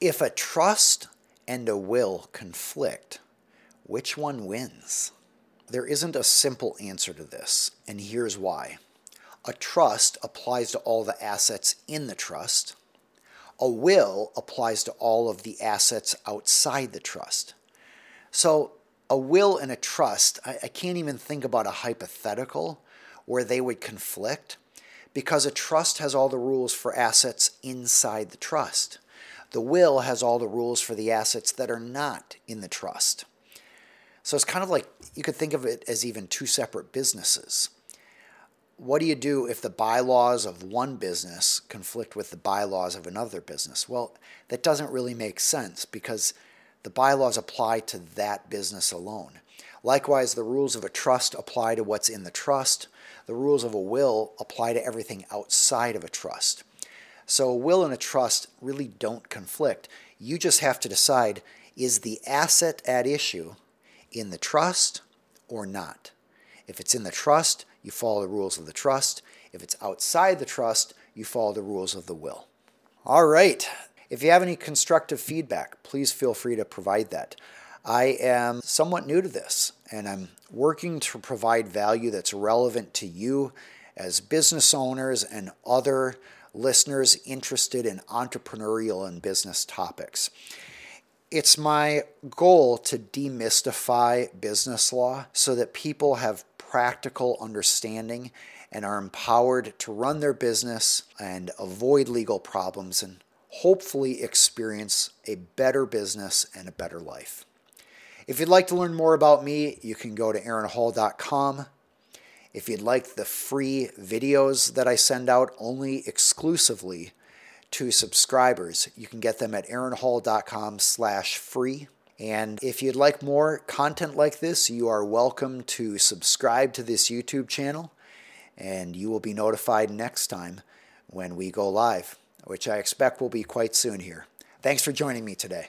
If a trust and a will conflict, which one wins? There isn't a simple answer to this, and here's why. A trust applies to all the assets in the trust. A will applies to all of the assets outside the trust. So, a will and a trust, I, I, can't even think about a hypothetical where they would conflict because a trust has all the rules for assets inside the trust. The will has all the rules for the assets that are not in the trust. So it's kind of like you could think of it as even two separate businesses. What do you do if the bylaws of one business conflict with the bylaws of another business? Well, that doesn't really make sense because the bylaws apply to that business alone. Likewise, the rules of a trust apply to what's in the trust. The rules of a will apply to everything outside of a trust. So, a will and a trust really don't conflict. You just have to decide is the asset at issue in the trust or not? If it's in the trust, you follow the rules of the trust. If it's outside the trust, you follow the rules of the will. All right, if you have any constructive feedback, please feel free to provide that. I am somewhat new to this and I'm working to provide value that's relevant to you as business owners and other listeners interested in entrepreneurial and business topics. It's my goal to demystify business law so that people have practical understanding and are empowered to run their business and avoid legal problems and hopefully experience a better business and a better life. If you'd like to learn more about me, you can go to aaronhall.com. If you'd like the free videos that I send out only exclusively to subscribers, you can get them at aaronhall.com slash free. And if you'd like more content like this, you are welcome to subscribe to this YouTube channel, and you will be notified next time when we go live which I expect will be quite soon here. Thanks for joining me today.